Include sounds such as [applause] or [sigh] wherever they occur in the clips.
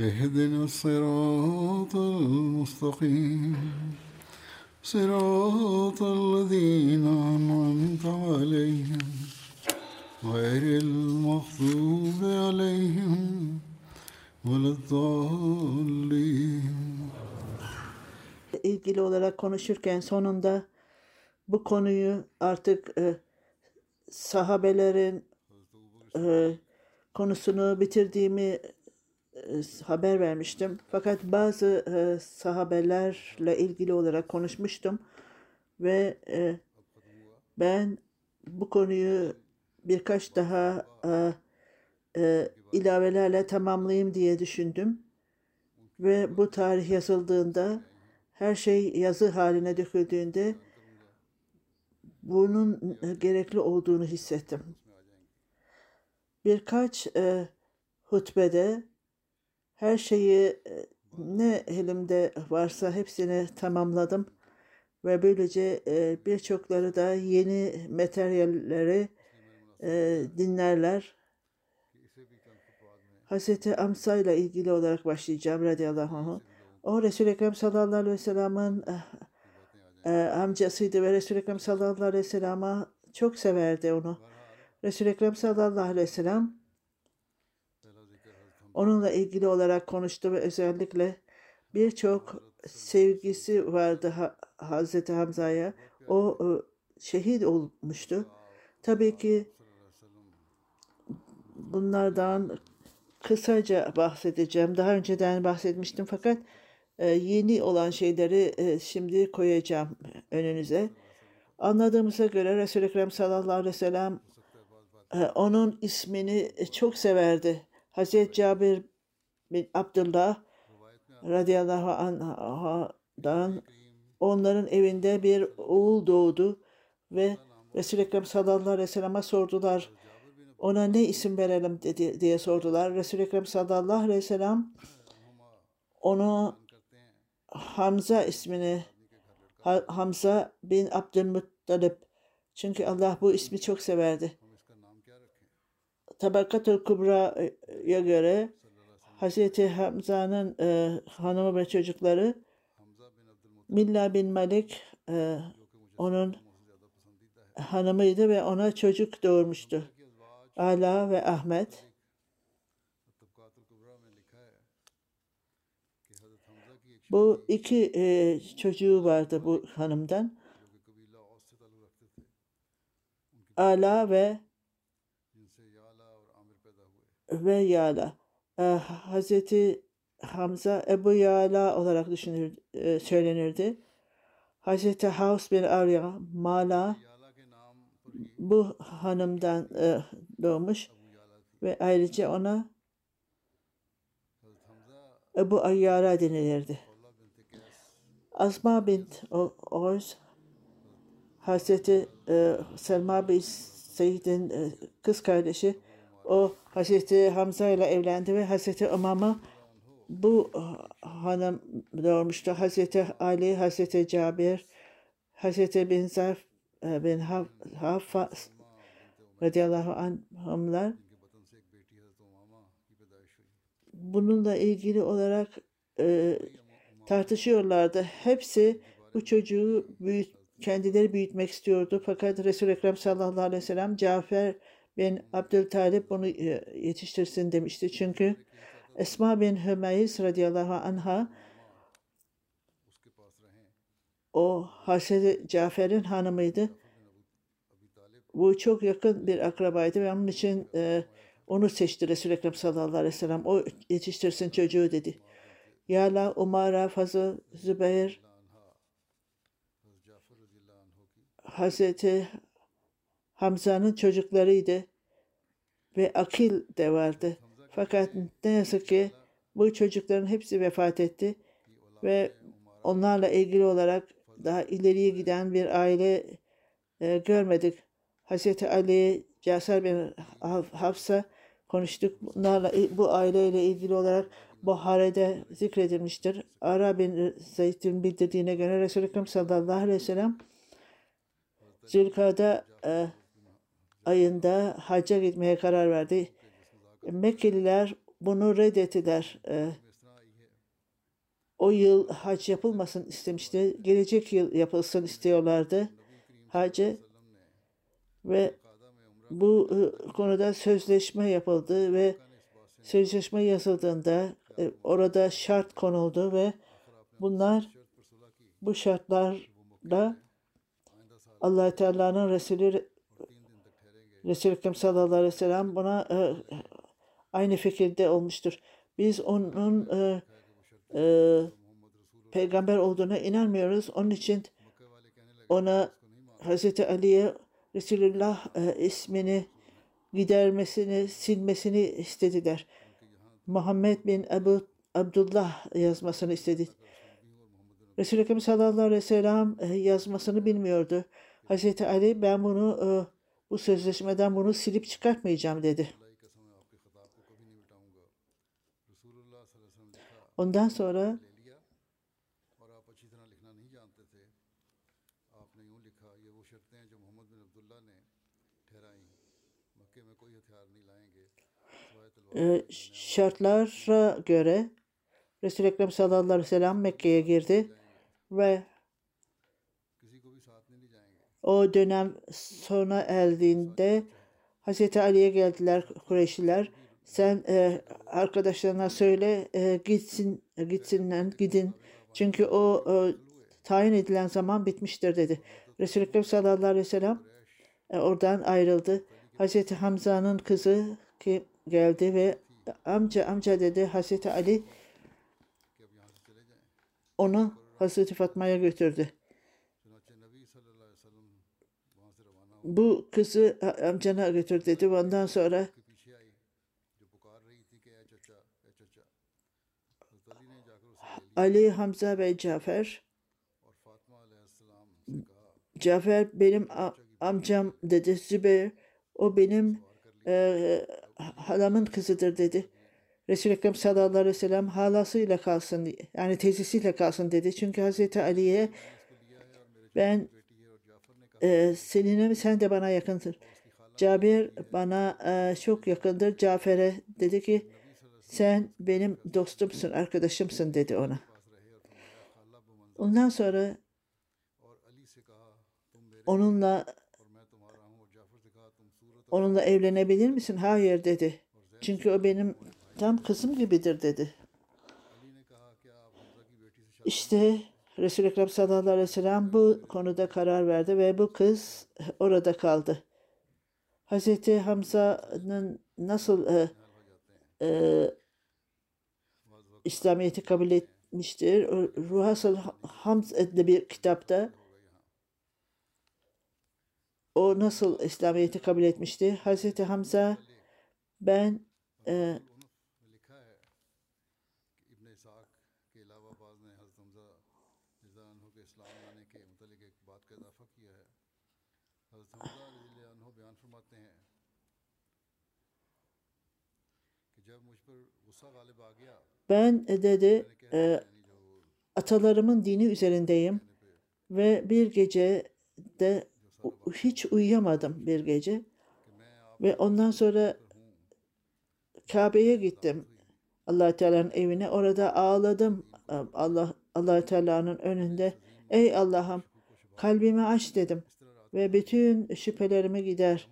اهدنا الصراط المستقيم صراط الذين أنعمت عليهم غير المغضوب عليهم ولا الضالين ilgili olarak konuşurken sonunda bu konuyu artık e, sahabelerin e, konusunu bitirdiğimi e, haber vermiştim. Fakat bazı e, sahabelerle ilgili olarak konuşmuştum ve e, ben bu konuyu birkaç daha e, e, ilavelerle tamamlayayım diye düşündüm ve bu tarih yazıldığında her şey yazı haline döküldüğünde bunun gerekli olduğunu hissettim. Birkaç e, hutbede her şeyi e, ne elimde varsa hepsini tamamladım ve böylece e, birçokları da yeni materyalleri e, dinlerler. Hazreti Amsa ile ilgili olarak başlayacağım radıyallahu anh. O Resul-i Ekrem sallallahu aleyhi ve sellem'in e, amcasıydı ve Resul-i Ekrem sallallahu aleyhi ve sellem'a çok severdi onu. Resul-i Ekrem sallallahu aleyhi ve sellem onunla ilgili olarak konuştu ve özellikle birçok sevgisi vardı ha, Hazreti Hamza'ya. O e, şehit olmuştu. Tabii ki bunlardan kısaca bahsedeceğim. Daha önceden bahsetmiştim fakat e, yeni olan şeyleri e, şimdi koyacağım önünüze. Anladığımıza göre Resul-i Ekrem sallallahu aleyhi ve sellem onun ismini çok severdi. Hazreti Cabir bin Abdullah radıyallahu anh'dan onların evinde bir oğul doğdu ve Resul-i Ekrem sallallahu aleyhi ve sellem'e sordular. Ona ne isim verelim dedi, diye sordular. Resul-i Ekrem sallallahu aleyhi ve sellem onu Hamza ismini Ha- Hamza bin Abdülmuttalip çünkü Allah bu ismi çok severdi. Tabakatul Kubra'ya göre Hazreti Hamza'nın e, hanımı ve çocukları Milla bin Malik e, onun hanımıydı ve ona çocuk doğurmuştu. Ala ve Ahmet. Bu iki e, çocuğu vardı bu hanımdan. Ala ve ve Yala. E, Hazreti Hamza Ebu Yala olarak düşünür, e, söylenirdi. Hazreti Havs bin Arya Mala bu hanımdan e, doğmuş ve ayrıca ona Ebu Ayyara denilirdi. Asma bint Oğuz Hazreti e, Selma bin Seyyid'in e, kız kardeşi o Hazreti Hamza ile evlendi ve Hazreti Umam'a bu e, hanım doğmuştu. Hazreti Ali, Hazreti Cabir, Hazreti bin Zarf e, bin Haf- Haffa radıyallahu anhumlar bununla ilgili olarak e, tartışıyorlardı. Hepsi bu çocuğu büyüt, kendileri büyütmek istiyordu. Fakat Resul-i Ekrem sallallahu aleyhi ve sellem Cafer bin Abdültalip bunu e, yetiştirsin demişti. Çünkü Esma bin Hümeyiz radıyallahu anha o Hazreti Cafer'in hanımıydı. Bu çok yakın bir akrabaydı ve onun için e, onu seçti Resul-i Ekrem sallallahu aleyhi ve sellem. O yetiştirsin çocuğu dedi. Yala, Umara, Fazıl, Zübeyir, Hazreti Hamza'nın çocuklarıydı ve Akil de vardı. Fakat ne yazık ki bu çocukların hepsi vefat etti ve onlarla ilgili olarak daha ileriye giden bir aile e, görmedik. Hazreti Ali, Cafer bin Hafsa konuştuk. Bunlarla bu aileyle ilgili olarak Buhare'de zikredilmiştir. Ara bin Zeyd'in bildirdiğine göre Resulü Ekrem sallallahu aleyhi ve sellem Zülkada e, ayında hacca gitmeye karar verdi. Mekkeliler bunu reddettiler. E, o yıl hac yapılmasın istemişti. Gelecek yıl yapılsın istiyorlardı hacı ve bu e, konuda sözleşme yapıldı ve sözleşme yazıldığında e, orada şart konuldu ve bunlar bu şartlarla allah Teala'nın Resulü Resul-i Ekrem sallallahu aleyhi ve sellem buna e, aynı fikirde olmuştur. Biz onun e, e, peygamber olduğuna inanmıyoruz. Onun için ona Hazreti Ali'ye Resulullah e, ismini gidermesini, silmesini istediler. Muhammed bin Ebu Abdullah yazmasını istedi. Resul-i Ekrem sallallahu aleyhi ve sellem e, yazmasını bilmiyordu. Hazreti Ali ben bunu e, bu sözleşmeden bunu silip çıkartmayacağım dedi. Ondan sonra e, şartlara göre Resul-i Ekrem sallallahu aleyhi ve sellem Mekke'ye girdi ve o dönem sona erdiğinde Hazreti Ali'ye geldiler Kureyşliler. Sen e, arkadaşlarına söyle e, gitsin gitsinler gidin. Çünkü o e, tayin edilen zaman bitmiştir dedi. Resul-i Ekrem sallallahu aleyhi ve sellem e, oradan ayrıldı. Hazreti Hamza'nın kızı ki geldi ve amca amca dedi Hazreti Ali onu Hazreti Fatma'ya götürdü. Bu kızı amcana götür dedi. Ondan sonra Ali, Hamza ve Cafer Cafer benim amcam dedi. Zübeyir o benim e, halamın kızıdır dedi. Resul-i Ekrem sallallahu aleyhi ve sellem halasıyla kalsın yani teyzesiyle kalsın dedi. Çünkü Hazreti Ali'ye ben e, seninle sen de bana yakınsın. Cabir bana e, çok yakındır. Cafer'e dedi ki sen benim dostumsun, arkadaşımsın dedi ona. Ondan sonra onunla onunla evlenebilir misin? Hayır dedi. Çünkü o benim tam kızım gibidir dedi. İşte Resul-i Ekrem sallallahu aleyhi ve sellem bu konuda karar verdi ve bu kız orada kaldı. Hazreti Hamza'nın nasıl e, e, İslamiyet'i kabul etmiştir? Ruhasıl Hamz adlı bir kitapta o nasıl İslamiyet'i kabul etmişti? Hazreti Hamza ben e, Ben dedi e, atalarımın dini üzerindeyim ve bir gece de hiç uyuyamadım bir gece ve ondan sonra Kabe'ye gittim. Allah Teala'nın evine orada ağladım. Allah Allah Teala'nın önünde ey Allah'ım kalbimi aç dedim ve bütün şüphelerimi gider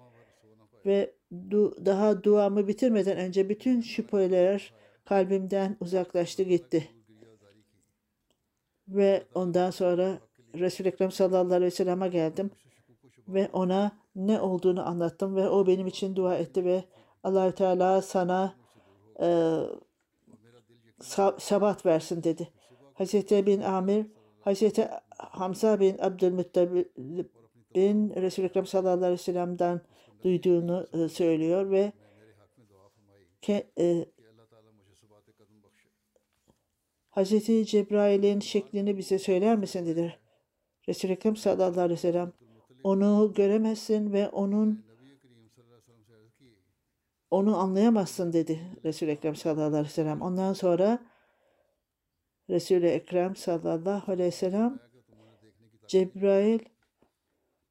ve du daha duamı bitirmeden önce bütün şüpheler kalbimden uzaklaştı gitti. Ve ondan sonra Resul-i Ekrem sallallahu aleyhi ve sellem'e geldim ve ona ne olduğunu anlattım ve o benim için dua etti ve Allahü Teala sana e, sa- sebat versin dedi. Hazreti bin Amir, Hazreti Hamza bin Abdülmuttalib'in Resul-i Ekrem sallallahu aleyhi ve sellem'den duyduğunu e, söylüyor ve ke, e, Hazreti Cebrail'in şeklini bize söyler misin dedi. Resul-i Ekrem sallallahu aleyhi ve sellem onu göremezsin ve onun onu anlayamazsın dedi Resul-i Ekrem sallallahu aleyhi ve sellem. Ondan sonra Resul-i Ekrem sallallahu aleyhi ve sellem Cebrail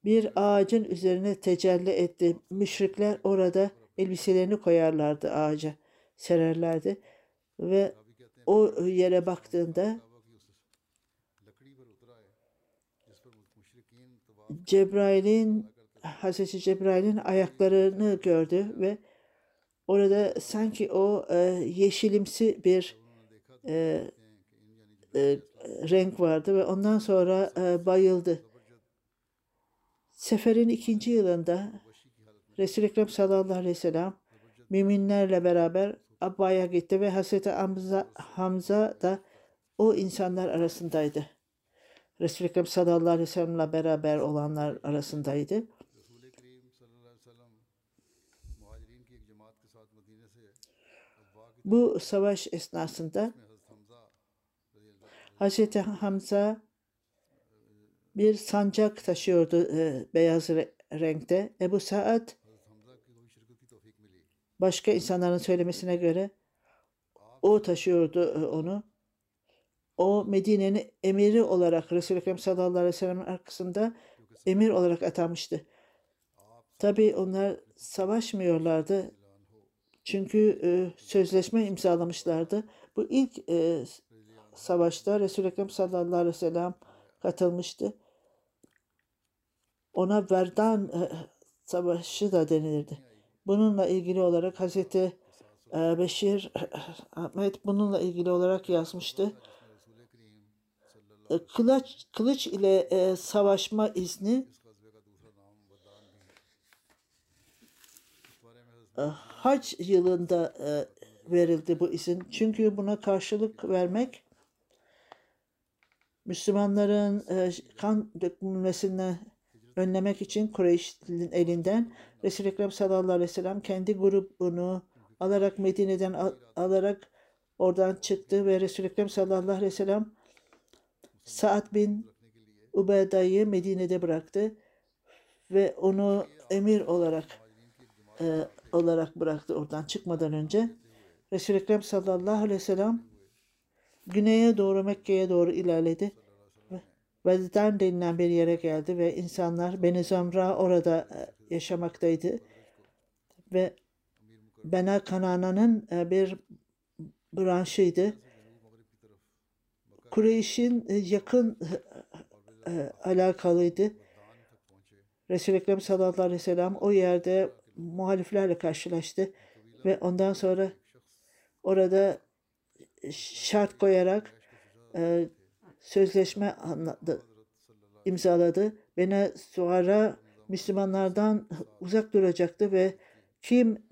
bir ağacın üzerine tecelli etti. Müşrikler orada elbiselerini koyarlardı ağaca, sererlerdi ve o yere baktığında Cebrail'in Hazreti Cebrail'in ayaklarını gördü ve orada sanki o e, yeşilimsi bir e, e, renk vardı ve ondan sonra e, bayıldı. Seferin ikinci yılında Resul-i Ekrem sallallahu aleyhi ve sellem müminlerle beraber Abba'ya gitti ve Hazreti Hamza, Hamza da o insanlar arasındaydı. Resul-i Ekrem sallallahu aleyhi ve sellem'le beraber olanlar arasındaydı. Bu savaş esnasında Hazreti Hamza bir sancak taşıyordu e, beyaz re- renkte. Ebu Saad başka insanların söylemesine göre o taşıyordu e, onu. O Medine'nin emiri olarak Resul-i Ekrem sallallahu aleyhi ve sellem'in arkasında emir olarak atanmıştı. Tabi onlar savaşmıyorlardı. Çünkü e, sözleşme imzalamışlardı. Bu ilk e, savaşta Resul-i Ekrem sallallahu aleyhi ve sellem katılmıştı. Ona Verdan e, Savaşı da denilirdi. Bununla ilgili olarak Hazreti e, Beşir Ahmet bununla ilgili olarak yazmıştı. E, Kılıç, kılıç ile e, savaşma izni e, hac yılında e, verildi bu izin. Çünkü buna karşılık vermek Müslümanların e, kan dökülmesini önlemek için Kureyş'in elinden Resul-i Ekrem sallallahu aleyhi ve sellem kendi grubunu alarak Medine'den al- alarak oradan çıktı ve Resul-i Ekrem sallallahu aleyhi ve sellem Sa'd bin Ubeyda'yı Medine'de bıraktı ve onu emir olarak e, olarak bıraktı oradan çıkmadan önce. Resul-i Ekrem sallallahu aleyhi ve sellem güneye doğru Mekke'ye doğru ilerledi. Vedden denilen bir yere geldi ve insanlar Beni Zamra orada e, yaşamaktaydı. Ve Bena Kanana'nın e, bir branşıydı. Kureyş'in e, yakın alakalıydı. Resul-i Ekrem sallallahu aleyhi ve sellem o yerde muhaliflerle karşılaştı ve ondan sonra orada şart koyarak sözleşme anladı, imzaladı. Beni sonra Müslümanlardan uzak duracaktı ve kim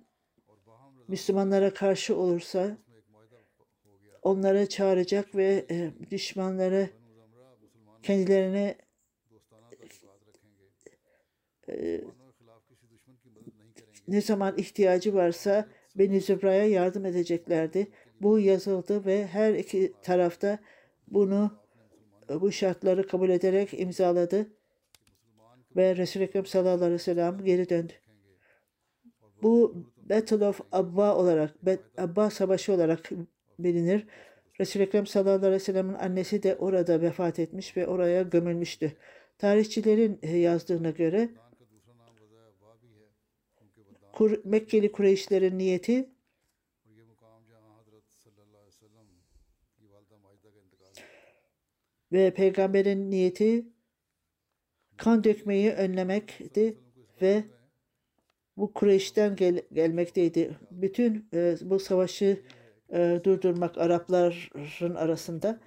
Müslümanlara karşı olursa onları çağıracak ve e, düşmanları kendilerine e, ne zaman ihtiyacı varsa Beni Zübra'ya yardım edeceklerdi. Bu yazıldı ve her iki tarafta bunu bu şartları kabul ederek imzaladı ve Resul-i Ekrem sallallahu aleyhi ve sellem geri döndü. Bu Battle of Abba olarak, Abba Savaşı olarak bilinir. Resul-i Ekrem sallallahu aleyhi ve sellem'in annesi de orada vefat etmiş ve oraya gömülmüştü. Tarihçilerin e, yazdığına göre Kur- Mekkeli Kureyşlerin niyeti ve peygamberin niyeti kan dökmeyi önlemekti ve bu Kureyş'ten gel gelmekteydi. Bütün e, bu savaşı e, durdurmak Arapların arasında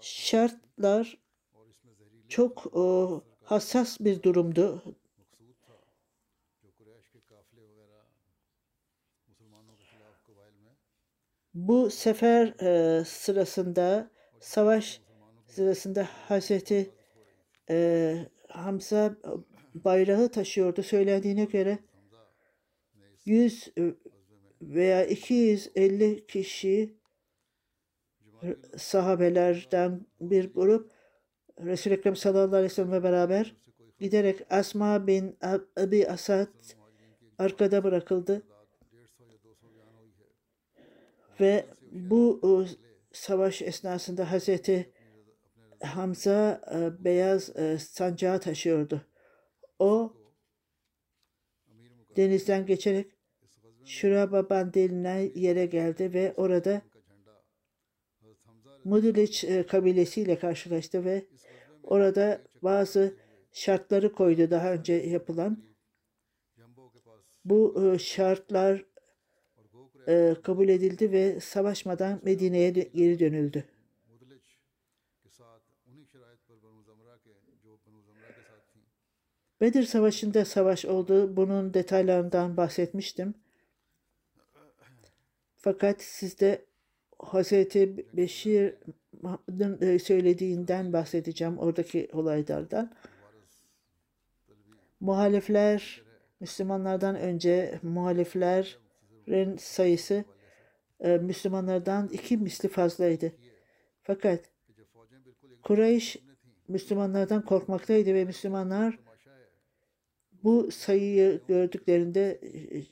şartlar çok e, hassas bir durumdu. Bu sefer e, sırasında savaş sırasında Hazreti e, Hamza bayrağı taşıyordu. Söylendiğine göre 100 veya 250 kişi sahabelerden bir grup Resul-i Ekrem sallallahu aleyhi ve sellem'le beraber giderek Asma bin Ab- Abi Asad arkada bırakıldı. Ve bu e, savaş esnasında Hazreti Hamza e, beyaz e, sancağı taşıyordu. O denizden geçerek Şuraba Bandeli'ne yere geldi ve orada Mudiliç e, kabilesiyle karşılaştı ve orada bazı şartları koydu daha önce yapılan. Bu şartlar kabul edildi ve savaşmadan Medine'ye geri dönüldü. Bedir Savaşı'nda savaş oldu. Bunun detaylarından bahsetmiştim. Fakat sizde Hazreti Beşir'in e, söylediğinden bahsedeceğim oradaki olaylardan. Muhalifler, Müslümanlardan önce muhaliflerin sayısı e, Müslümanlardan iki misli fazlaydı. Fakat Kureyş Müslümanlardan korkmaktaydı ve Müslümanlar bu sayıyı gördüklerinde e, e,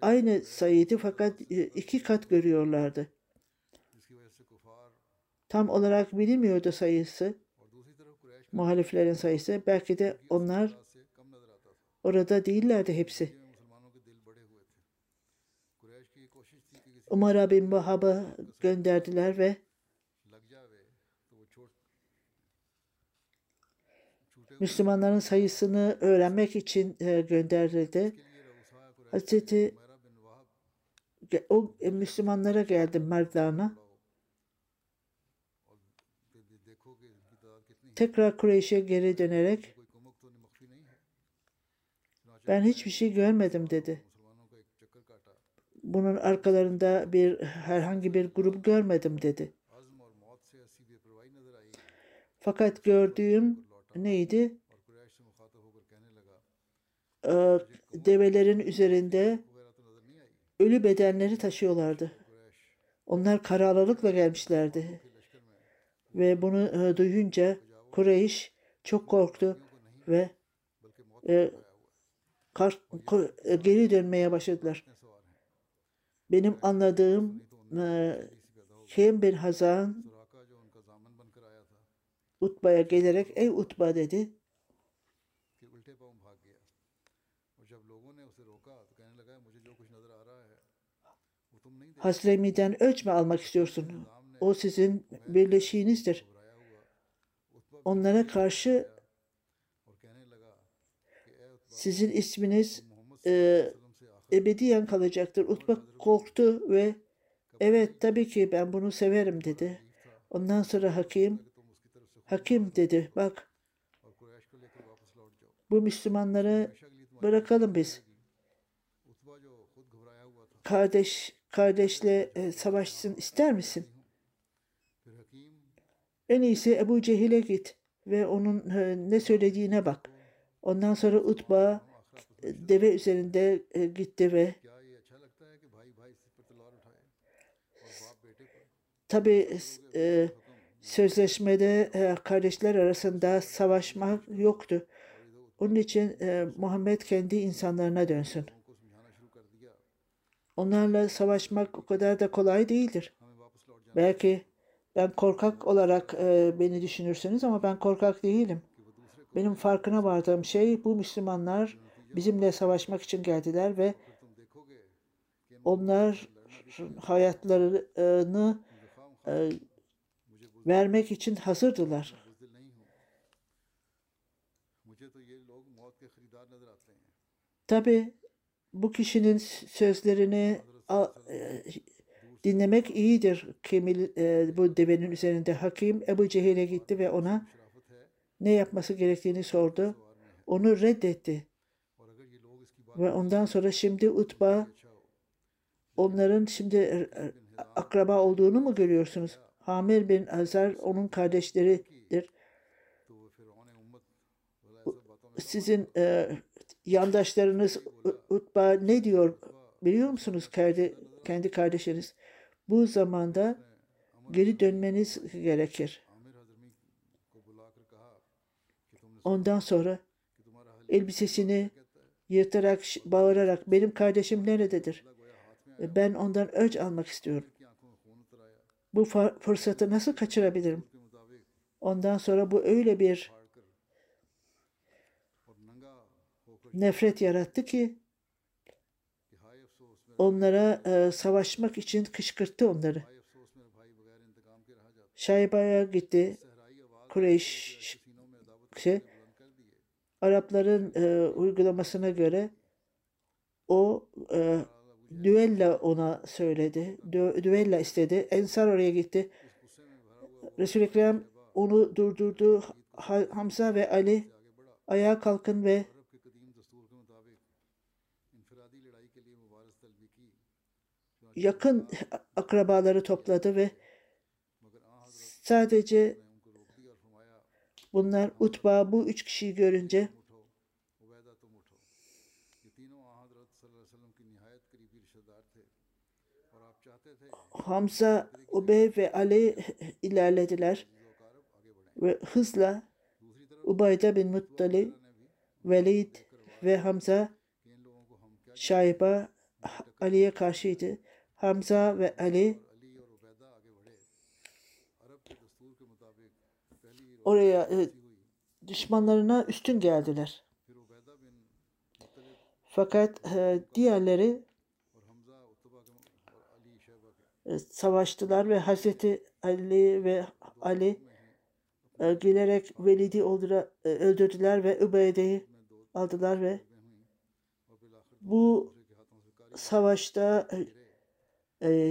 aynı sayıydı fakat e, iki kat görüyorlardı. Tam olarak bilinmiyordu sayısı. Muhaliflerin sayısı. Belki de onlar orada değillerdi hepsi. Umar bin Vahhab'a gönderdiler ve Müslümanların sayısını öğrenmek için e, gönderildi. Hazreti o e, Müslümanlara geldi Mardana. Tekrar Kureyş'e geri dönerek ben hiçbir şey görmedim dedi. Bunun arkalarında bir herhangi bir grup görmedim dedi. Fakat gördüğüm neydi? Ee, develerin üzerinde ölü bedenleri taşıyorlardı. Onlar kararlılıkla gelmişlerdi. Ve bunu e, duyunca Kureyş çok korktu ve e, e, geri dönmeye başladılar. Benim anladığım e, Kim bin Hazan Utba'ya gelerek ey Utba dedi. Haslemi'den ölçme almak istiyorsun. O sizin birleşiğinizdir. Onlara karşı sizin isminiz e, ebediyen kalacaktır. Utba korktu ve evet tabii ki ben bunu severim dedi. Ondan sonra hakim Hakim dedi bak bu Müslümanları bırakalım biz. Kardeş kardeşle e, savaşsın ister misin? En iyisi Ebu Cehil'e git ve onun e, ne söylediğine bak. Ondan sonra Utba e, deve üzerinde e, gitti ve tabi e, e sözleşmede e, kardeşler arasında savaşmak yoktu. Onun için e, Muhammed kendi insanlarına dönsün. Onlarla savaşmak o kadar da kolay değildir. Belki ben korkak olarak e, beni düşünürsünüz ama ben korkak değilim. Benim farkına vardığım şey bu Müslümanlar bizimle savaşmak için geldiler ve onlar hayatlarını e, vermek için hazırdılar. Tabi bu kişinin sözlerini e, dinlemek iyidir. Kemil e, bu devenin üzerinde hakim Ebu Cehil'e gitti ve ona ne yapması gerektiğini sordu. Onu reddetti. Ve ondan sonra şimdi Utba onların şimdi e, akraba olduğunu mu görüyorsunuz? Hamir bin Azar onun kardeşleridir. Sizin e, yandaşlarınız Utba ne diyor biliyor musunuz kendi, kendi kardeşiniz? Bu zamanda geri dönmeniz gerekir. Ondan sonra elbisesini yırtarak, bağırarak benim kardeşim nerededir? Ben ondan öç almak istiyorum. Bu fırsatı nasıl kaçırabilirim? Ondan sonra bu öyle bir nefret yarattı ki onlara e, savaşmak için kışkırttı onları. Şayba'ya gitti. Kureyş şey, Arapların e, uygulamasına göre o e, Düella ona söyledi. Dü düella istedi. Ensar oraya gitti. Resul-i Ekrem onu durdurdu. Hamza ve Ali ayağa kalkın ve yakın akrabaları topladı ve sadece bunlar Utba bu üç kişiyi görünce Hamza, Ubey ve Ali ilerlediler ve hızla Ubayda bin Muttali, Velid ve Hamza Şaiba Ali'ye karşıydı. Hamza ve Ali oraya e, düşmanlarına üstün geldiler. Fakat e, diğerleri e, savaştılar ve Hazreti Ali ve Ali e, gülerek Velid'i e, öldürdüler ve Übeyde'yi aldılar ve bu savaşta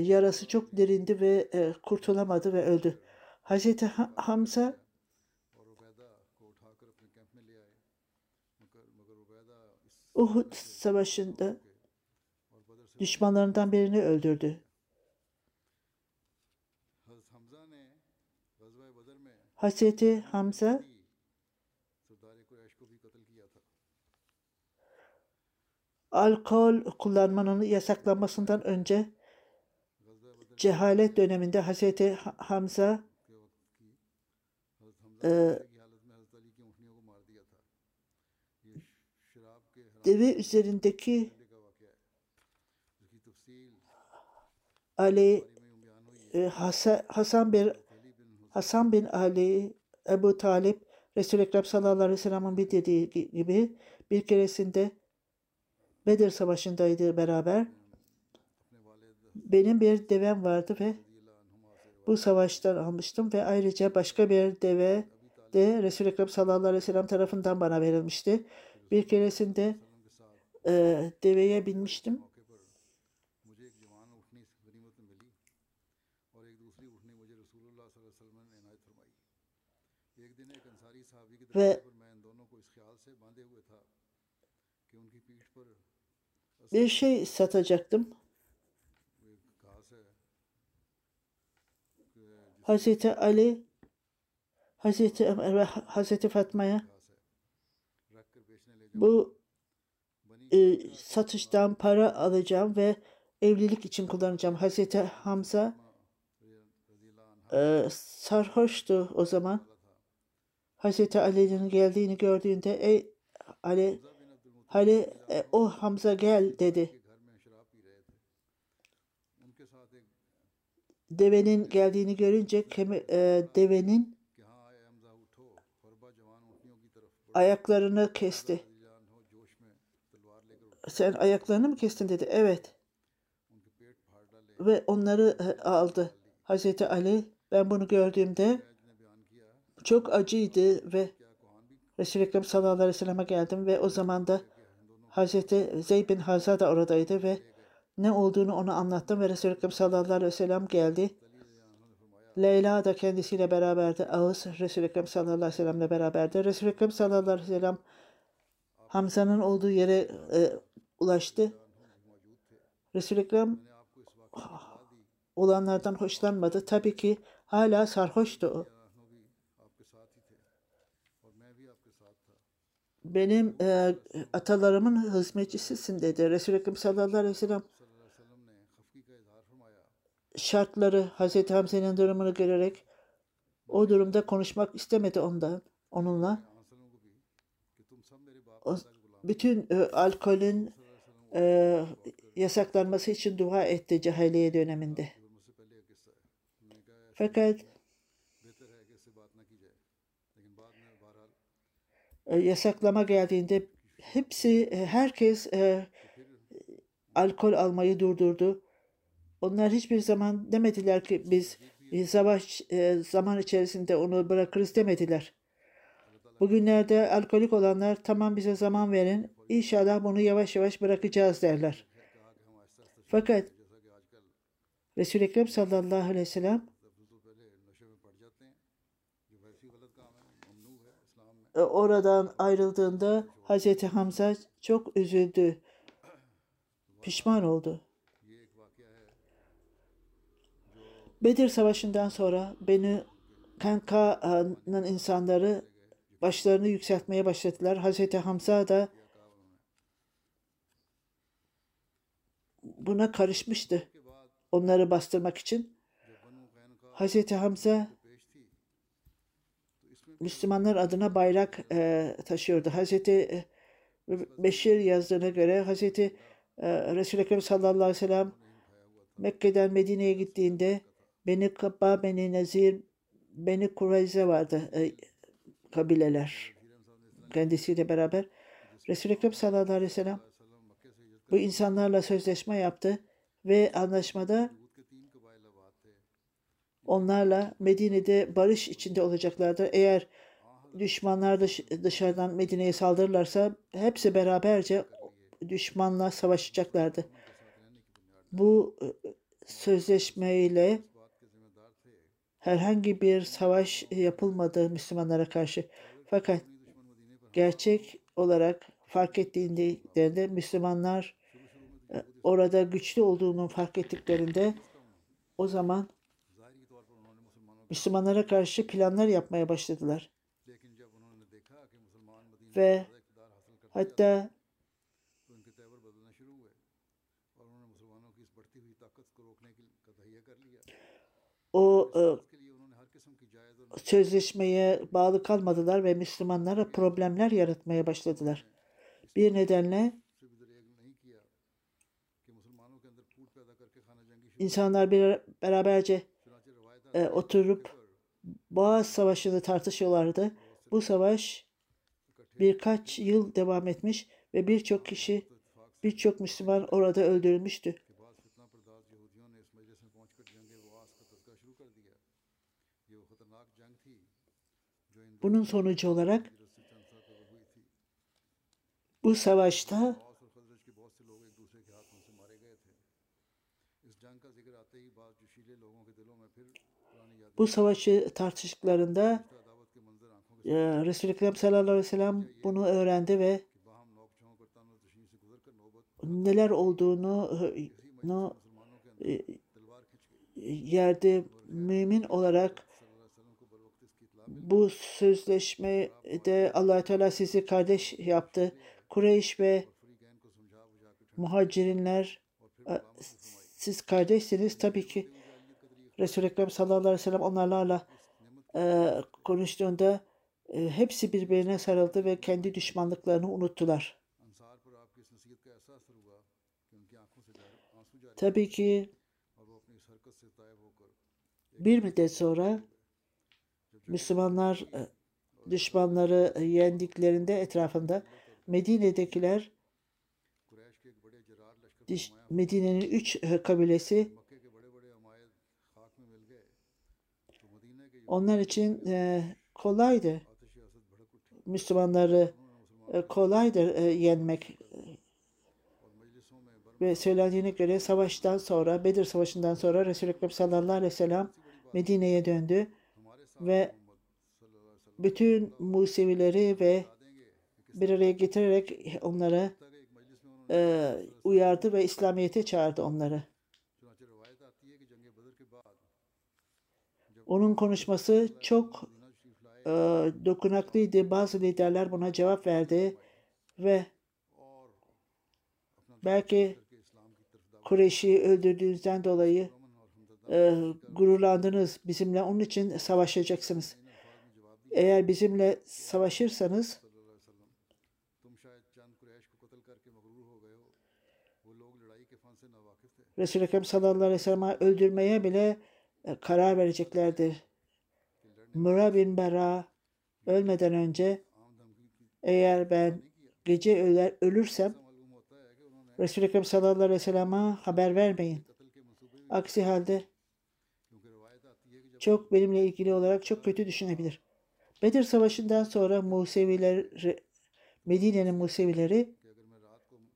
yarası çok derindi ve kurtulamadı ve öldü. Hazreti Hamza Uhud savaşında düşmanlarından birini öldürdü. Hazreti Hamza? Alkol kullanmanın yasaklanmasından önce cehalet döneminde ee, Hazreti Hamza e, deve üzerindeki Ali e, Hasan bin Hasan bin Ali Ebu Talip Resul-i Ekrem sallallahu aleyhi ve sellem'in bir dediği gibi bir keresinde Bedir Savaşı'ndaydı beraber. Benim bir devem vardı ve bu savaştan almıştım ve ayrıca başka bir deve de Resul-i Ekrem sallallahu aleyhi ve sellem tarafından bana verilmişti. Bir keresinde e, deveye binmiştim ve bir şey satacaktım. Hazreti Ali, Hazreti Ömer ve Hazreti Fatma'ya bu e, satıştan para alacağım ve evlilik için kullanacağım. Hazreti Hamza e, sarhoştu o zaman. Hazreti Ali'nin geldiğini gördüğünde ey Ali Hali e, o Hamza gel dedi. Devenin geldiğini görünce kemi, e, devenin ayaklarını kesti. Sen ayaklarını mı kestin dedi. Evet. Ve onları e, aldı. Hazreti Ali ben bunu gördüğümde çok acıydı ve Resul-i Ekrem sallallahu aleyhi ve selleme geldim ve o zaman da Hazreti Zeyd bin Hazar da oradaydı ve ne olduğunu ona anlattım ve Resul-i Ekrem sallallahu aleyhi ve sellem geldi. Leyla da kendisiyle beraberdi. Ağız Resul-i Ekrem sallallahu aleyhi ve sellemle beraberdi. Resul-i Ekrem sallallahu aleyhi ve sellem Hamza'nın olduğu yere e, ulaştı. Resul-i Ekrem olanlardan hoşlanmadı. Tabii ki hala sarhoştu o. benim e, atalarımın hizmetçisisin dedi. Resul-i Ekrem sallallahu aleyhi ve sellem şartları Hazreti Hamza'nın durumunu görerek o durumda konuşmak istemedi ondan onunla. O, bütün e, alkolün e, yasaklanması için dua etti cahiliye döneminde. Fakat E, yasaklama geldiğinde hepsi e, herkes e, alkol almayı durdurdu. Onlar hiçbir zaman demediler ki biz savaş e, zaman içerisinde onu bırakırız demediler. Bugünlerde alkolik olanlar tamam bize zaman verin inşallah bunu yavaş yavaş bırakacağız derler. Fakat Resul-i Ekrem sallallahu aleyhi ve sellem E, oradan ayrıldığında Hazreti Hamza çok üzüldü. Pişman oldu. Bedir Savaşı'ndan sonra beni Kanka'nın insanları başlarını yükseltmeye başladılar. Hazreti Hamza da buna karışmıştı. Onları bastırmak için. Hazreti Hamza Müslümanlar adına bayrak e, taşıyordu. Hazreti e, Beşir yazdığına göre Hazreti e, Resul-i Ekrem sallallahu aleyhi ve sellem Mekke'den Medine'ye gittiğinde Beni Kabba, Beni Nazir, Beni Kureyze vardı e, kabileler. Kendisiyle beraber. Resul-i Ekrem sallallahu aleyhi ve sellem bu insanlarla sözleşme yaptı ve anlaşmada Onlarla Medine'de barış içinde olacaklardır. Eğer düşmanlar dış, dışarıdan Medine'ye saldırırlarsa hepsi beraberce düşmanla savaşacaklardı. Bu e, sözleşmeyle herhangi bir savaş yapılmadı Müslümanlara karşı. Fakat gerçek olarak fark ettiğinde Müslümanlar e, orada güçlü olduğunu fark ettiklerinde o zaman Müslümanlara karşı planlar yapmaya başladılar. Ve hatta o e, sözleşmeye bağlı kalmadılar ve Müslümanlara problemler yaratmaya başladılar. Bir nedenle insanlar bir beraberce e, oturup Boğaz Savaşı'nı tartışıyorlardı. Bu savaş birkaç yıl devam etmiş ve birçok kişi, birçok Müslüman orada öldürülmüştü. Bunun sonucu olarak bu savaşta Bu savaşı tartıştıklarında e, Resul-i Ekrem sallallahu aleyhi ve sellem bunu öğrendi ve neler olduğunu e, no, e, yerde mümin olarak bu sözleşmede allah Teala sizi kardeş yaptı. Kureyş ve muhacirinler e, siz kardeşsiniz tabii ki Resul-i Ekrem sallallahu aleyhi ve sellem onlarla e, konuştuğunda e, hepsi birbirine sarıldı ve kendi düşmanlıklarını unuttular. Tabii ki bir müddet sonra Müslümanlar e, düşmanları e, yendiklerinde etrafında Medine'dekiler Medine'nin üç e, kabilesi Onlar için e, kolaydı. Müslümanları e, kolaydır e, yenmek. Ve söylendiğine göre savaştan sonra, Bedir Savaşı'ndan sonra Resul-i Ekrem sallallahu aleyhi ve sellem Medine'ye döndü ve bütün Musevileri ve bir araya getirerek onları e, uyardı ve İslamiyet'e çağırdı onları. Onun konuşması çok e, dokunaklıydı. Bazı liderler buna cevap verdi ve belki Kureyş'i öldürdüğünüzden dolayı e, gururlandınız bizimle. Onun için savaşacaksınız. Eğer bizimle savaşırsanız Resul-i Ekrem sallallahu aleyhi ve sellem'i öldürmeye bile e, karar vereceklerdir. Mura bin Bera ölmeden önce eğer ben gece öler, ölürsem Resul-i Ekrem sallallahu aleyhi ve sellem'e haber vermeyin. Aksi halde çok benimle ilgili olarak çok kötü düşünebilir. Bedir Savaşı'ndan sonra Museviler Medine'nin Musevileri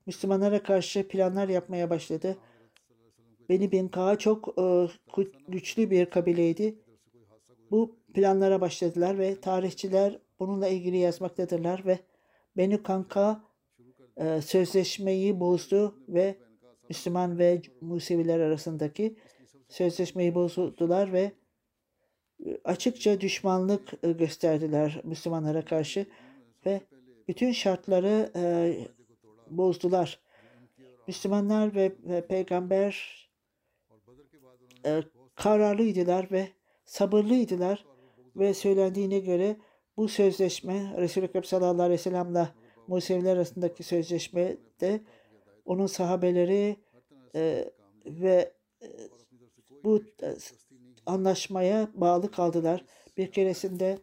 Müslümanlara karşı planlar yapmaya başladı. Beni Benka'a çok e, güçlü bir kabileydi. Bu planlara başladılar ve tarihçiler bununla ilgili yazmaktadırlar ve Beni Kanka e, sözleşmeyi bozdu ve Müslüman ve Museviler arasındaki sözleşmeyi bozdular ve e, açıkça düşmanlık e, gösterdiler Müslümanlara karşı ve bütün şartları bozdular. Müslümanlar ve, ve peygamber e, kararlıydılar ve sabırlıydılar ve söylendiğine göre bu sözleşme Resul-i Ekrem sallallahu aleyhi ve sellem'le Museviler arasındaki sözleşmede onun sahabeleri e, ve e, bu e, anlaşmaya bağlı kaldılar. Bir keresinde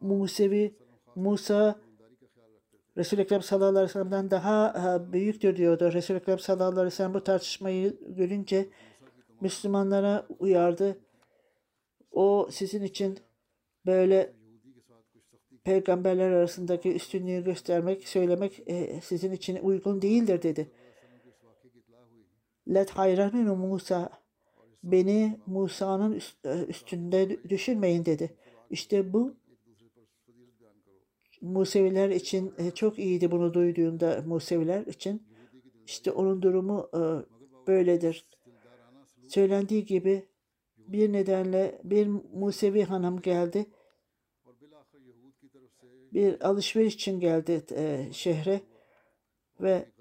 Musevi Musa Resul-i Ekrem sallallahu aleyhi ve sellem'den daha e, büyüktür diyordu. Resul-i Ekrem sallallahu aleyhi ve sellem bu tartışmayı görünce Müslümanlara uyardı. O sizin için böyle peygamberler arasındaki üstünlüğü göstermek, söylemek e, sizin için uygun değildir dedi. Let hayraminu Musa beni Musa'nın e, üstünde düşürmeyin dedi. İşte bu Museviler için e, çok iyiydi bunu duyduğumda Museviler için. İşte onun durumu e, böyledir. Söylendiği gibi bir nedenle bir Musevi hanım geldi. Bir alışveriş için geldi e, şehre ve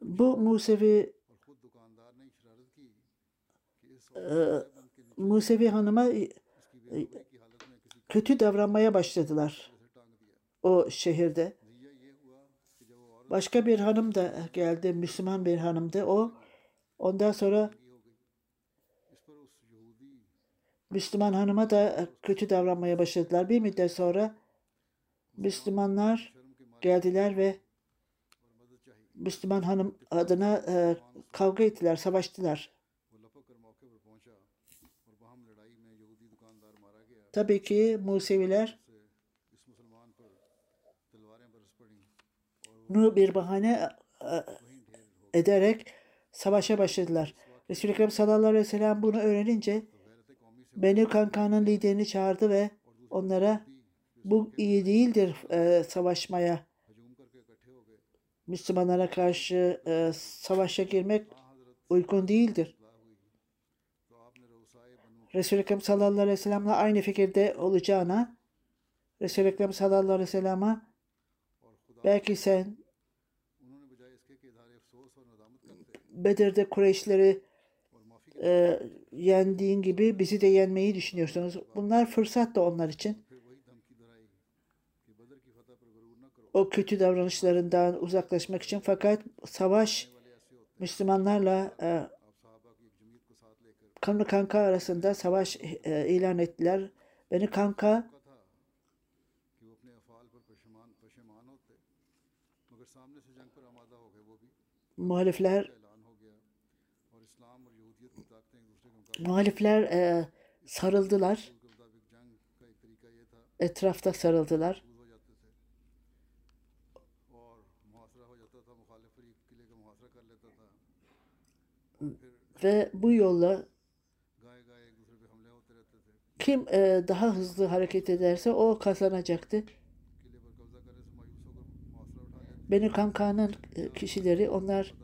Bu Musevi ee, Musevi Hanım'a kötü davranmaya başladılar o şehirde. Başka bir hanım da geldi, Müslüman bir hanımdı o. Ondan sonra Müslüman hanıma da kötü davranmaya başladılar. Bir müddet sonra Müslümanlar geldiler ve Müslüman hanım adına e, kavga ettiler, savaştılar. Tabii ki Museviler bunu bir bahane e, ederek savaşa başladılar. Resul-i Ekrem sallallahu aleyhi ve sellem bunu öğrenince Beni Kanka'nın liderini çağırdı ve onlara bu iyi değildir e, savaşmaya. Müslümanlara karşı e, savaşa girmek uygun değildir. Resul-i Ekrem sallallahu aleyhi ve sellem'le aynı fikirde olacağına Resul-i Ekrem sallallahu aleyhi ve sellem'e belki sen Bedir'de Kureyşleri e, yendiğin gibi bizi de yenmeyi düşünüyorsunuz. Bunlar fırsat da onlar için. o kötü davranışlarından uzaklaşmak için fakat savaş Müslümanlarla e, kanlı kanka arasında savaş e, ilan ettiler. Beni kanka muhalifler muhalifler e, sarıldılar. Etrafta sarıldılar. Ve bu yolla kim e, daha hızlı hareket ederse o kazanacaktı. Beni Kanka'nın e, kişileri onlar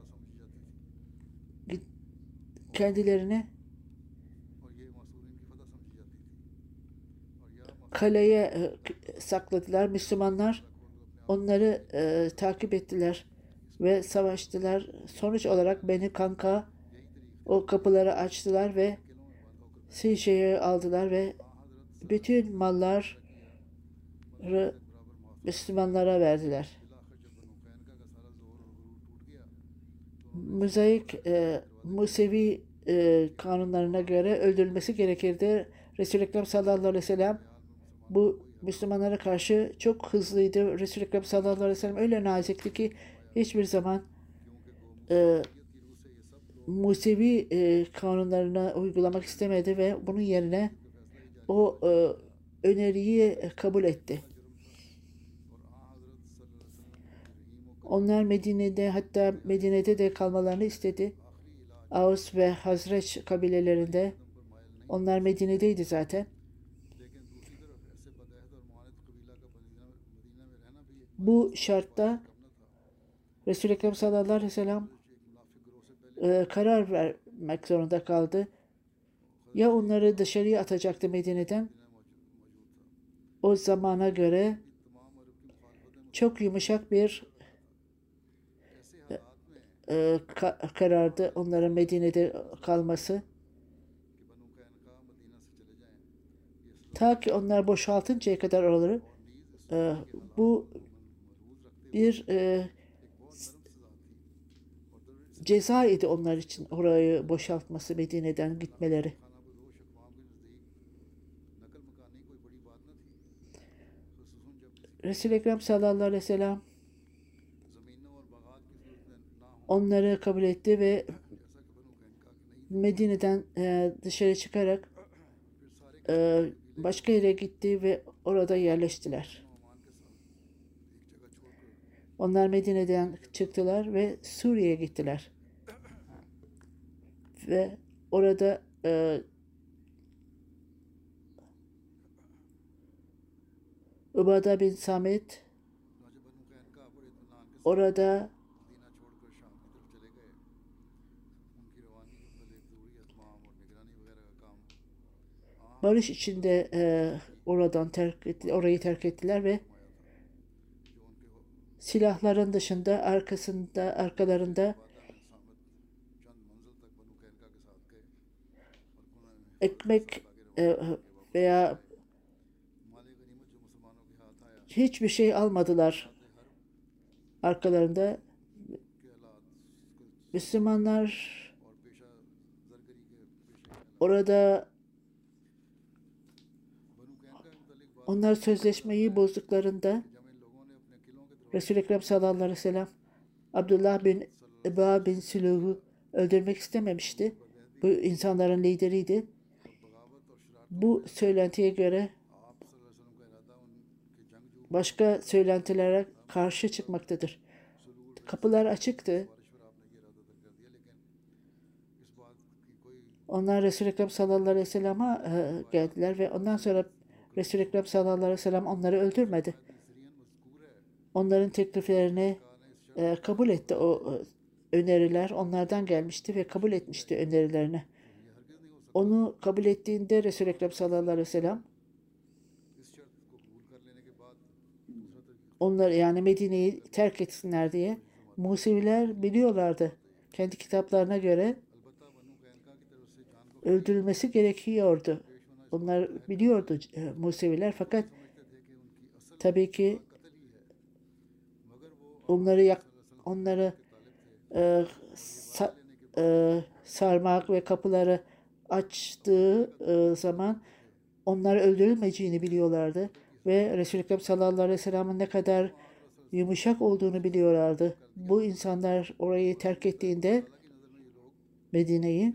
kendilerine kaleye e, sakladılar. Müslümanlar onları e, takip ettiler ve savaştılar. Sonuç olarak beni Kanka o kapıları açtılar ve Seyşe'yi aldılar ve bütün malları Müslümanlara verdiler. Mozaik e, Musevi e, kanunlarına göre öldürülmesi gerekirdi. Resul-i Ekrem sallallahu aleyhi ve sellem bu Müslümanlara karşı çok hızlıydı. Resul-i Ekrem sallallahu aleyhi ve sellem öyle nazikti ki hiçbir zaman e, Musevi e, kanunlarına uygulamak istemedi ve bunun yerine o e, öneriyi e, kabul etti. Onlar Medine'de hatta Medine'de de kalmalarını istedi. Ağus ve Hazreç kabilelerinde onlar Medine'deydi zaten. Bu şartta Resul-i Ekrem sallallahu aleyhi ve sellem e, karar vermek zorunda kaldı. Ya onları dışarıya atacaktı Medine'den. O zamana göre çok yumuşak bir e, ka- karardı onların Medine'de kalması. Ta ki onlar boşaltıncaya kadar oraları e, bu bir e, ceza idi onlar için orayı boşaltması Medine'den gitmeleri. Resul-i Ekrem sallallahu aleyhi ve sellem onları kabul etti ve Medine'den e, dışarı çıkarak e, başka yere gitti ve orada yerleştiler. Onlar Medine'den çıktılar ve Suriye'ye gittiler ve orada e, Ubada bin Samet orada barış içinde e, oradan terk etti, orayı terk ettiler ve silahların dışında arkasında arkalarında ekmek e, veya hiçbir şey almadılar arkalarında. Müslümanlar orada onlar sözleşmeyi bozduklarında Resul-i Ekrem sallallahu aleyhi ve sellem Abdullah bin Eba bin Sülüh'ü öldürmek istememişti. Bu insanların lideriydi. Bu söylentiye göre başka söylentilere karşı çıkmaktadır. Kapılar açıktı. Onlar Resul-i Ekrem sallallahu aleyhi ve sellem'e geldiler ve ondan sonra Resul-i Ekrem sallallahu aleyhi ve sellem onları öldürmedi. Onların tekliflerini e, kabul etti o e, öneriler. Onlardan gelmişti ve kabul etmişti önerilerini onu kabul ettiğinde Resul-i Ekrem sallallahu aleyhi ve sellem onlar yani Medine'yi terk etsinler diye Museviler biliyorlardı. Kendi kitaplarına göre öldürülmesi gerekiyordu. Onlar biliyordu e, Museviler fakat tabii ki onları yak, onları e, sa, e, sarmak ve kapıları açtığı e, zaman onlar öldürülmeyeceğini biliyorlardı. Ve Resul-i Ekrem sallallahu aleyhi ve sellem'in ne kadar yumuşak olduğunu biliyorlardı. Bu insanlar orayı terk ettiğinde Medine'yi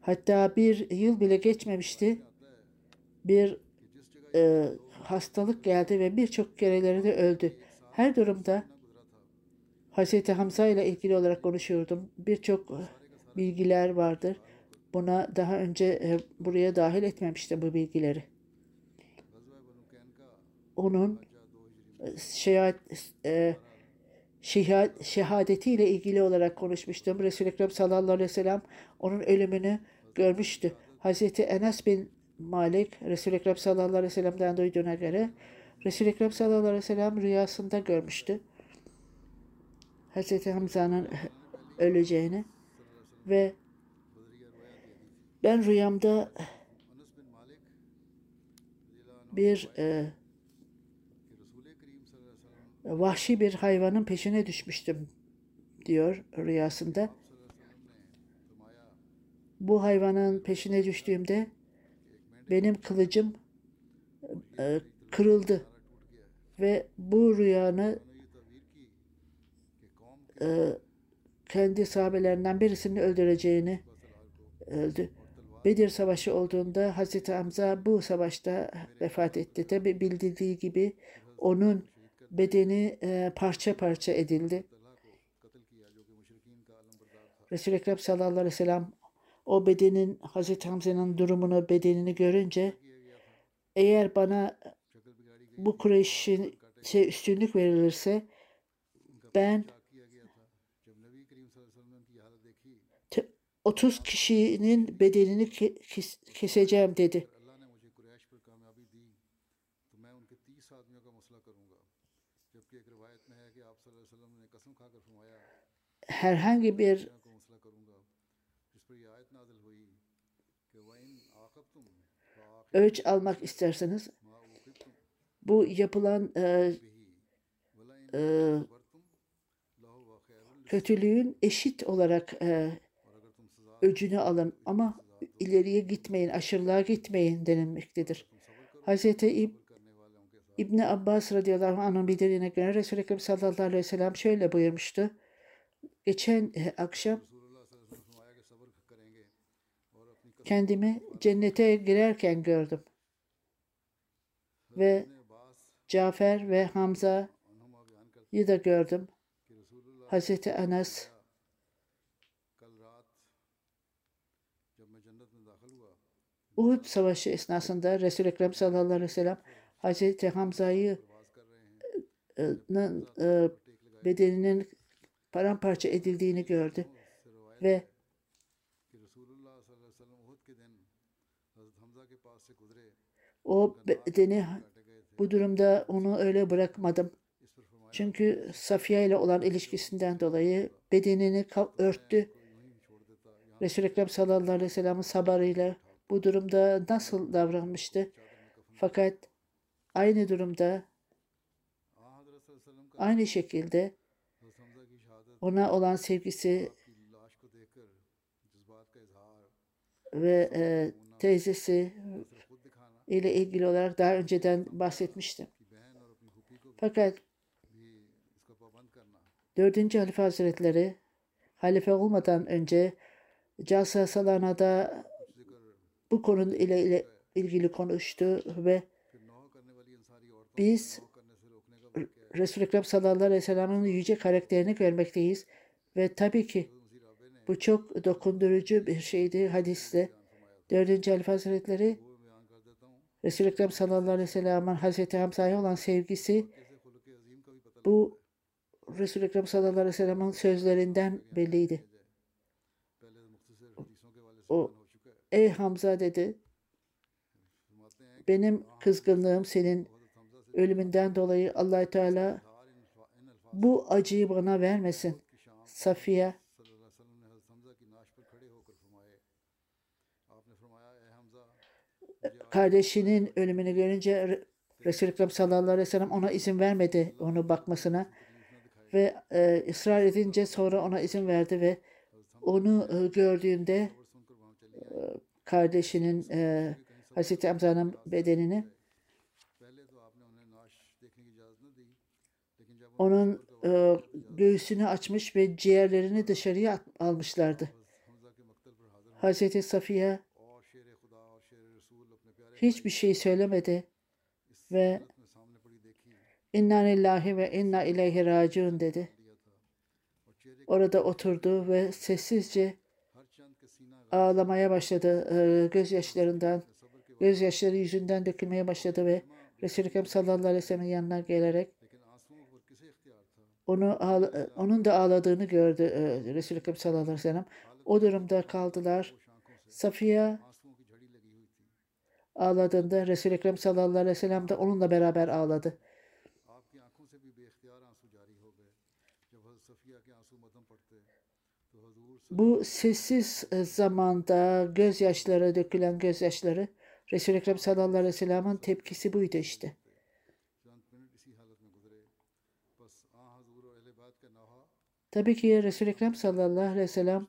hatta bir yıl bile geçmemişti. Bir e, hastalık geldi ve birçok kereleri de öldü. Her durumda Hazreti Hamza ile ilgili olarak konuşuyordum. Birçok e, bilgiler vardır. Buna daha önce e, buraya dahil etmemiştim bu bilgileri. Onun şehadet, şehad, e, şehadetiyle ilgili olarak konuşmuştum. Resul-i Ekrem sallallahu aleyhi ve sellem onun ölümünü görmüştü. Hazreti Enes bin Malik Resul-i Ekrem sallallahu aleyhi ve sellem'den duyduğuna göre Resul-i Ekrem sallallahu aleyhi ve sellem rüyasında görmüştü. Hazreti Hamza'nın [laughs] öleceğini ve ben rüyamda bir e, vahşi bir hayvanın peşine düşmüştüm diyor rüyasında. Bu hayvanın peşine düştüğümde benim kılıcım e, kırıldı ve bu rüyanı e, kendi sahabelerinden birisini öldüreceğini öldü. Bedir Savaşı olduğunda Hazreti Hamza bu savaşta vefat etti. Tabi bildiği gibi onun bedeni e, parça parça edildi. Resul-i Ekrem sallallahu aleyhi ve sellem o bedenin Hazreti Hamza'nın durumunu, bedenini görünce eğer bana bu Kureyş'in şey, üstünlük verilirse ben 30 kişinin bedelini keseceğim dedi. Herhangi bir ölç almak isterseniz bu yapılan e, e, kötülüğün eşit olarak e, öcünü alın ama ileriye gitmeyin, aşırılığa gitmeyin denilmektedir. Hz. İb İbni Abbas radıyallahu anh'ın bildirdiğine göre Resul-i Ekrem sallallahu aleyhi ve sellem şöyle buyurmuştu. Geçen e, akşam kendimi cennete girerken gördüm. Ve Cafer ve Hamza'yı da gördüm. Hazreti Anas Uhud Savaşı esnasında Resul-i Ekrem sallallahu aleyhi ve sellem Hazreti Hamza'yı e, e, e, bedeninin paramparça edildiğini gördü ve o bedeni bu durumda onu öyle bırakmadım. Çünkü Safiye ile olan ilişkisinden dolayı bedenini örttü. Resul-i Ekrem sallallahu aleyhi ve sellem'in sabırıyla bu durumda nasıl davranmıştı? Fakat aynı durumda aynı şekilde ona olan sevgisi ve e, teyzesi ile ilgili olarak daha önceden bahsetmiştim. Fakat dördüncü Halife Hazretleri halife olmadan önce Casa Salana'da bu konu ile, ilgili konuştu ve biz Resul-i Ekrem sallallahu aleyhi ve sellem'in yüce karakterini görmekteyiz. Ve tabii ki bu çok dokundurucu bir şeydi hadiste. Dördüncü Elif Hazretleri Resul-i Ekrem sallallahu aleyhi ve sellem'in Hazreti Hamza'ya olan sevgisi bu Resul-i Ekrem sallallahu aleyhi ve sellem'in sözlerinden belliydi. O Ey Hamza dedi. Benim kızgınlığım senin ölümünden dolayı allah Teala bu acıyı bana vermesin. Safiye kardeşinin ölümünü görünce Resul-i Ekrem sallallahu aleyhi ve sellem ona izin vermedi onu bakmasına ve e, ısrar edince sonra ona izin verdi ve onu e, gördüğünde kardeşinin e, Hazreti Hamza'nın bedenini onun e, göğsünü açmış ve ciğerlerini dışarıya almışlardı. Hazreti Safiye hiçbir şey söylemedi ve inna lillahi ve inna ileyhi raciun dedi. Orada oturdu ve sessizce ağlamaya başladı. E, gözyaşlarından, gözyaşları yüzünden dökülmeye başladı ve Resul-i Ekrem sallallahu aleyhi ve sellem'in yanına gelerek onu e, onun da ağladığını gördü e, Resul-i Ekrem sallallahu aleyhi ve sellem. O durumda kaldılar. Safiye ağladığında Resul-i Ekrem sallallahu aleyhi ve sellem de onunla beraber ağladı. Bu sessiz e, zamanda gözyaşları dökülen gözyaşları Resul-i Ekrem sallallahu aleyhi ve sellem'in tepkisi buydu işte. Tabii ki Resul-i Ekrem sallallahu aleyhi ve sellem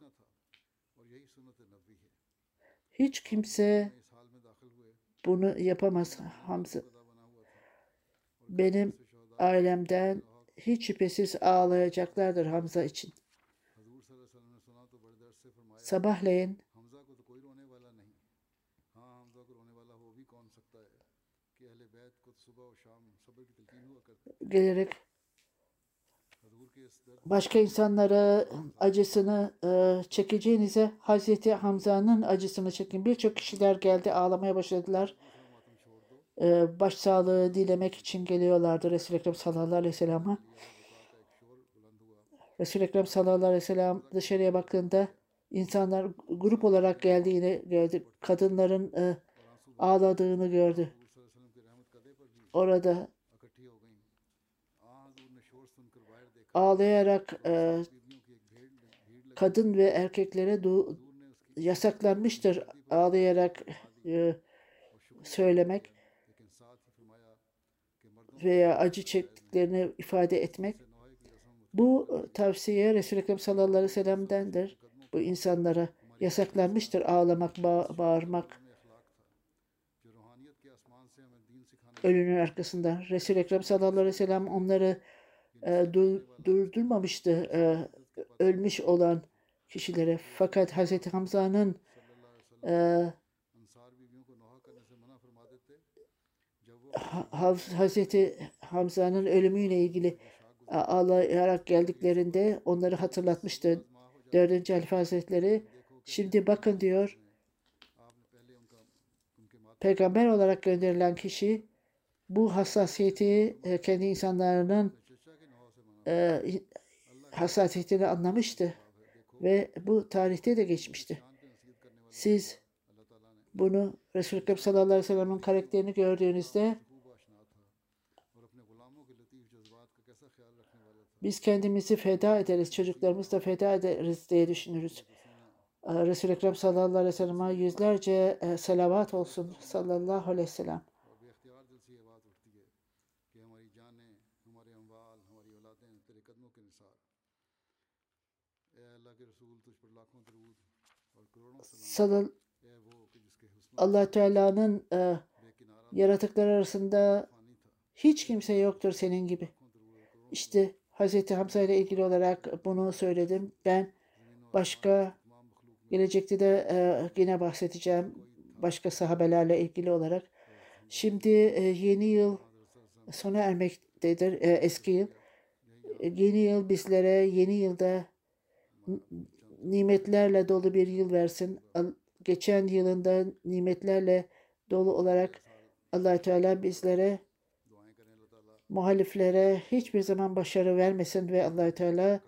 hiç kimse bunu yapamaz Hamza. Benim ailemden hiç şüphesiz ağlayacaklardır Hamza için. Sabahleyin gelerek başka insanlara acısını e, çekeceğinize Hazreti Hamza'nın acısını çekin. Birçok kişiler geldi ağlamaya başladılar. E, başsağlığı dilemek için geliyorlardı Resul-i Ekrem sallallahu aleyhi ve sellem'e. Resul-i Ekrem sallallahu aleyhi ve sellem dışarıya baktığında İnsanlar grup olarak geldiğini gördü. Kadınların e, ağladığını gördü. Orada ağlayarak e, kadın ve erkeklere du- yasaklanmıştır ağlayarak e, söylemek veya acı çektiklerini ifade etmek. Bu tavsiye Resul-i Ekrem sallallahu aleyhi ve sellem'dendir bu insanlara yasaklanmıştır ağlamak, ba- bağırmak. Ölünün arkasından Resul Ekrem sallallahu aleyhi ve sellem onları e, dur, durdurmamıştı e, ölmüş olan kişilere. Fakat Hazreti Hamza'nın e, Hazreti Hamza'nın ölümüyle ilgili ağlayarak geldiklerinde onları hatırlatmıştı. 4. Elif Hazretleri şimdi bakın diyor peygamber olarak gönderilen kişi bu hassasiyeti e, kendi insanlarının e, hassasiyetini anlamıştı ve bu tarihte de geçmişti. Siz bunu Resul-i sallallahu aleyhi ve sellem'in karakterini gördüğünüzde Biz kendimizi feda ederiz, çocuklarımızı da feda ederiz diye düşünürüz. Ee, Resul-i Ekrem sallallahu aleyhi ve sellem'e yüzlerce e, selavat olsun sallallahu aleyhi ve sellem. Sallallahu Allah Teala'nın e, yaratıklar arasında hiç kimse yoktur senin gibi. İşte Hazreti Hamza ile ilgili olarak bunu söyledim. Ben başka gelecekte de e, yine bahsedeceğim başka sahabelerle ilgili olarak. Şimdi e, yeni yıl sona ermektedir e, eski yıl. Yeni yıl bizlere yeni yılda nimetlerle dolu bir yıl versin. Geçen yılında nimetlerle dolu olarak allah Teala bizlere muhaliflere hiçbir zaman başarı vermesin ve Allahü Teala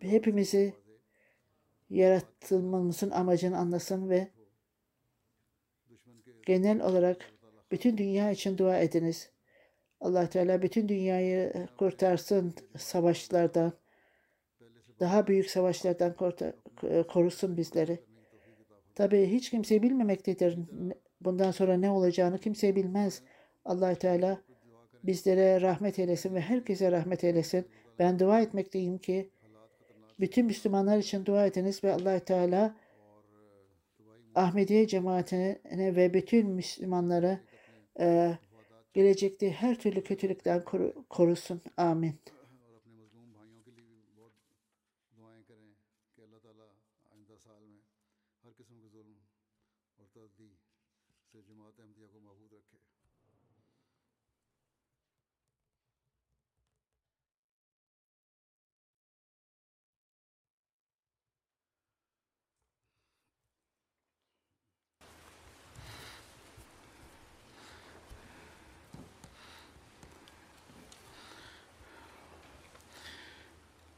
hepimizi yaratılmamızın amacını anlasın ve genel olarak bütün dünya için dua ediniz. Allah Teala bütün dünyayı kurtarsın savaşlardan. Daha büyük savaşlardan korusun bizleri. Tabi hiç kimse bilmemektedir. Bundan sonra ne olacağını kimse bilmez. Allah Teala bizlere rahmet eylesin ve herkese rahmet eylesin. Ben dua etmekteyim ki bütün Müslümanlar için dua ediniz ve Allah Teala Ahmediye cemaatine ve bütün Müslümanları e, gelecekte her türlü kötülükten koru- korusun. Amin.